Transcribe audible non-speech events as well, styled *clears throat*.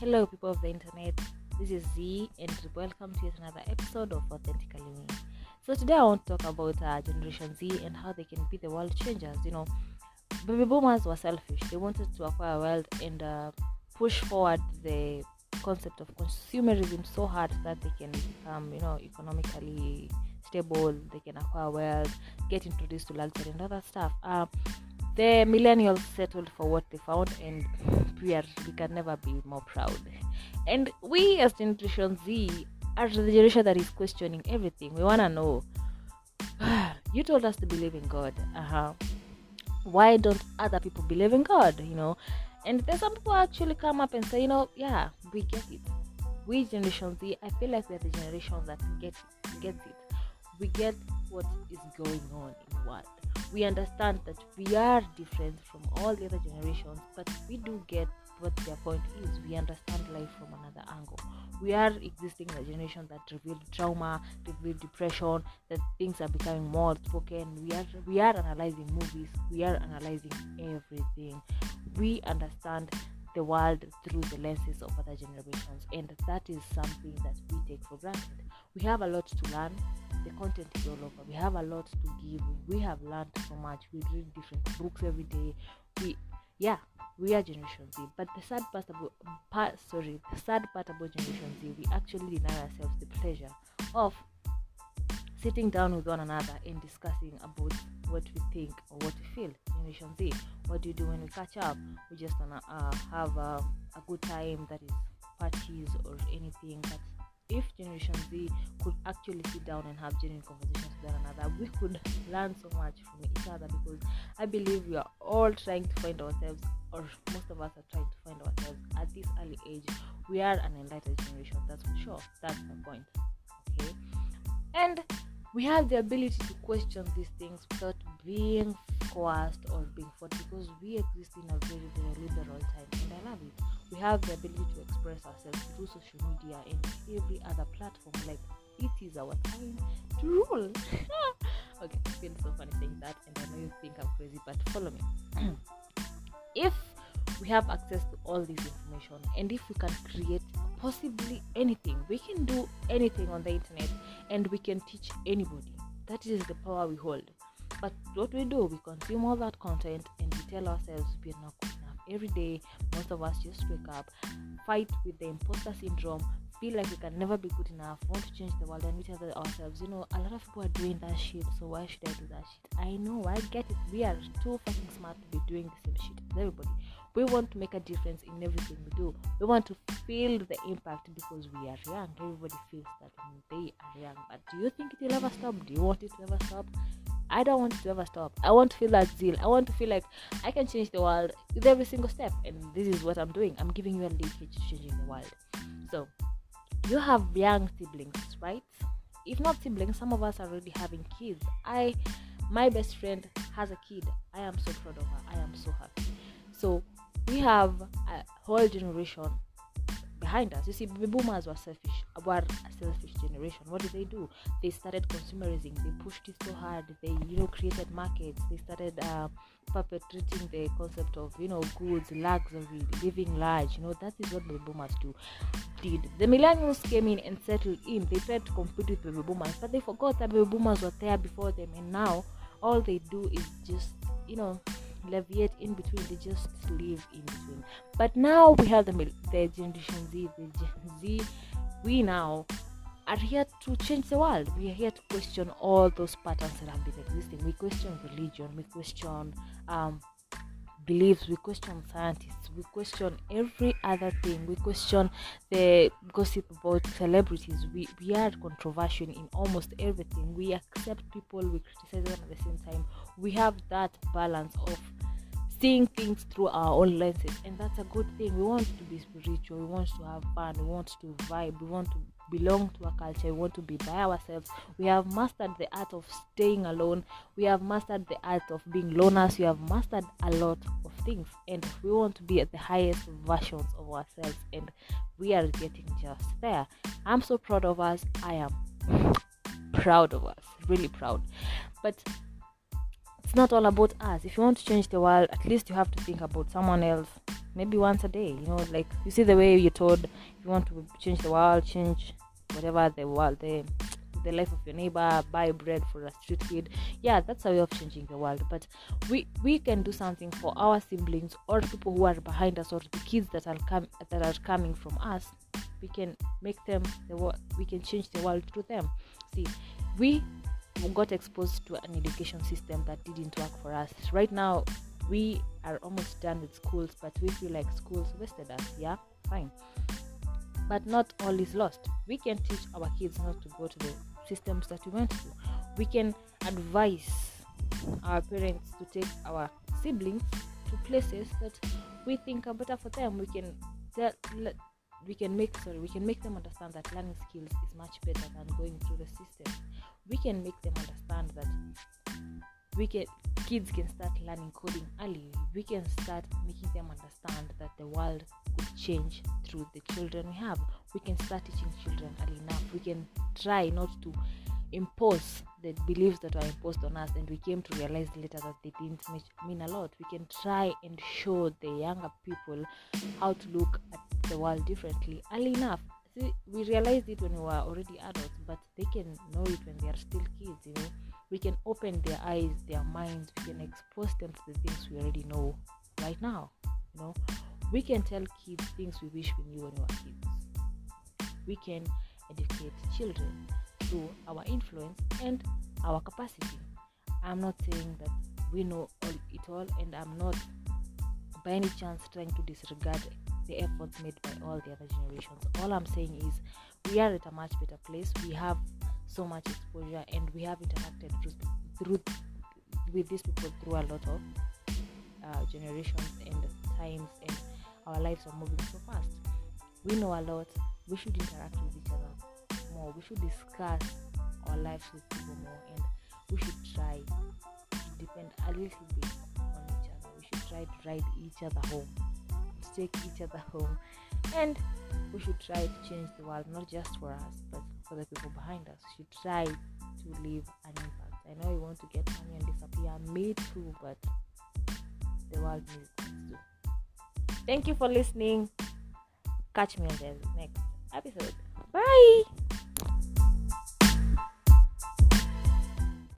Hello, people of the internet. This is Z, and welcome to yet another episode of Authentically Me. So today I want to talk about uh, Generation Z and how they can be the world changers. You know, baby boomers were selfish. They wanted to acquire wealth and uh, push forward the concept of consumerism so hard that they can become, you know, economically stable. They can acquire wealth, get introduced to luxury and other stuff. Uh, the millennials settled for what they found and we we can never be more proud. And we as generation z are the generation that is questioning everything we want to know *sighs* you told us to believe in god uh-huh. Why don't other people believe in god you know? And then some people actually come up and say you know yeah we get it. We generation z i feel like we're the generation that get gets it. We get what is going on in the world we understand that we are different from all the other generations, but we do get what their point is. We understand life from another angle. We are existing in a generation that revealed trauma, revealed depression, that things are becoming more spoken. We are we are analyzing movies, we are analyzing everything. We understand the world through the lenses of other generations, and that is something that we take for granted. We have a lot to learn, content is all over. We have a lot to give. We have learned so much. We read different books every day. We, yeah, we are Generation Z. But the sad part about, part, sorry, the sad part about Generation Z, we actually deny ourselves the pleasure of sitting down with one another and discussing about what we think or what we feel. Generation Z, what do you do when we catch up? We just wanna uh, have a, a good time that is parties or anything that if Generation Z could actually sit down and have genuine conversations with one another, we could *laughs* learn so much from each other because I believe we are all trying to find ourselves, or most of us are trying to find ourselves at this early age. We are an enlightened generation, that's for sure. That's the point. Okay. And we have the ability to question these things without being coerced or being forced because we exist in a very, very liberal time and I love it we have the ability to express ourselves through social media and every other platform. Like it is our time to rule. *laughs* okay, I feel so funny saying that, and I know you think I'm crazy, but follow me. *clears throat* if we have access to all this information, and if we can create possibly anything, we can do anything on the internet, and we can teach anybody. That is the power we hold. But what we do, we consume all that content, and we tell ourselves we're not good enough. every day most of us just wake up fight with the imposter syndrome feel like we can never be good enough want to change the world and we tell ourselves. You know a lot of people are doing that shit so why should i do that shit? I know i get it. We are too fucking smart to be doing the same shit as everybody. We want to make a difference in everything we do. We want to feel the impact because we are young. Everybody feels that when they are young. But do you think it will ever stop? Do you want it to ever stop I don't want to ever stop. I want to feel that zeal. I want to feel like I can change the world with every single step. And this is what I'm doing. I'm giving you a lead to changing the world. So, you have young siblings, right? If not siblings, some of us are already having kids. I, my best friend has a kid. I am so proud of her. I am so happy. So, we have a whole generation behind us. You see, baby boomers were selfish, were a selfish generation. What did they do? They started consumerism. They pushed it so hard. They, you know, created markets. They started uh, perpetrating the concept of, you know, goods, luxury, living large. You know, that is what baby boomers do. Did the millennials came in and settled in? They tried to compete with baby boomers, but they forgot that baby boomers were there before them, and now all they do is just, you know, leviate in between they just live in between. But now we have the, the generation z the gen z we now are here to change the world. We are here to question all those patterns that have been existing. We question religion we question um, beliefs we question scientists we question every other thing we question the gossip about celebrities. We, we are controversial in almost everything. We accept people we criticize them at the same time. We have that balance of seeing things through our own lenses and that's a good thing. We want to be spiritual we want to have fun we want to vibe we want to belong to a culture we want to be by ourselves. We have mastered the art of staying alone. We have mastered the art of being loners. We have mastered a lot of things and we want to be at the highest versions of ourselves and we are getting just there. I'm so proud of us. I am *laughs* proud of us really proud. But it's not all about us. If you want to change the world, at least you have to think about someone else. maybe once a day you know like you see the way you're told if you want to change the world change whatever the world the the life of your neighbor buy bread for a street kid. Yeah that's a way of changing the world. But we we can do something for our siblings or people who are behind us or the kids that are com- that are coming from us. We can make them the wo- we can change the world through them. See we got exposed to an education system that didn't work for us. Right now we are almost done with schools but we feel like schools wasted us. Yeah fine but not all is lost. We can teach our kids not to go to the systems that we went through we can advise our parents to take our siblings to places that we think are better for them. We can tell we can make sorry we can make them understand that learning skills is much better than going through the system. We can make them understand that we can kids can start learning coding early. We can start making them understand that the world change through the children we have. We can start teaching children early enough. We can try not to impose the beliefs that were imposed on us and we came to realize later that they didn't mean a lot. We can try and show the younger people how to look at the world differently early enough. See, we realized it when we were already adults but they can know it when they are still kids you know. We can open their eyes their minds. We can expose them to the things we already know right now you know we can tell kids things we wish we knew when we were kids. We can educate children through our influence and our capacity. I'm not saying that we know all it all and i'm not by any chance trying to disregard the efforts made by all the other generations. All i'm saying is we are at a much better place. We have so much exposure and we have interacted through, through with these people through a lot of uh, generations and times and our lives are moving so fast. We know a lot. We should interact with each other more. We should discuss our lives with people more and we should try to depend a little bit on each other. We should try to ride each other home to take each other home. And we should try to change the world not just for us but for the people behind us. We should try to leave an impact. I know you want to get money and disappear me too but the world needs thank you for listening. Catch me on the next episode. Bye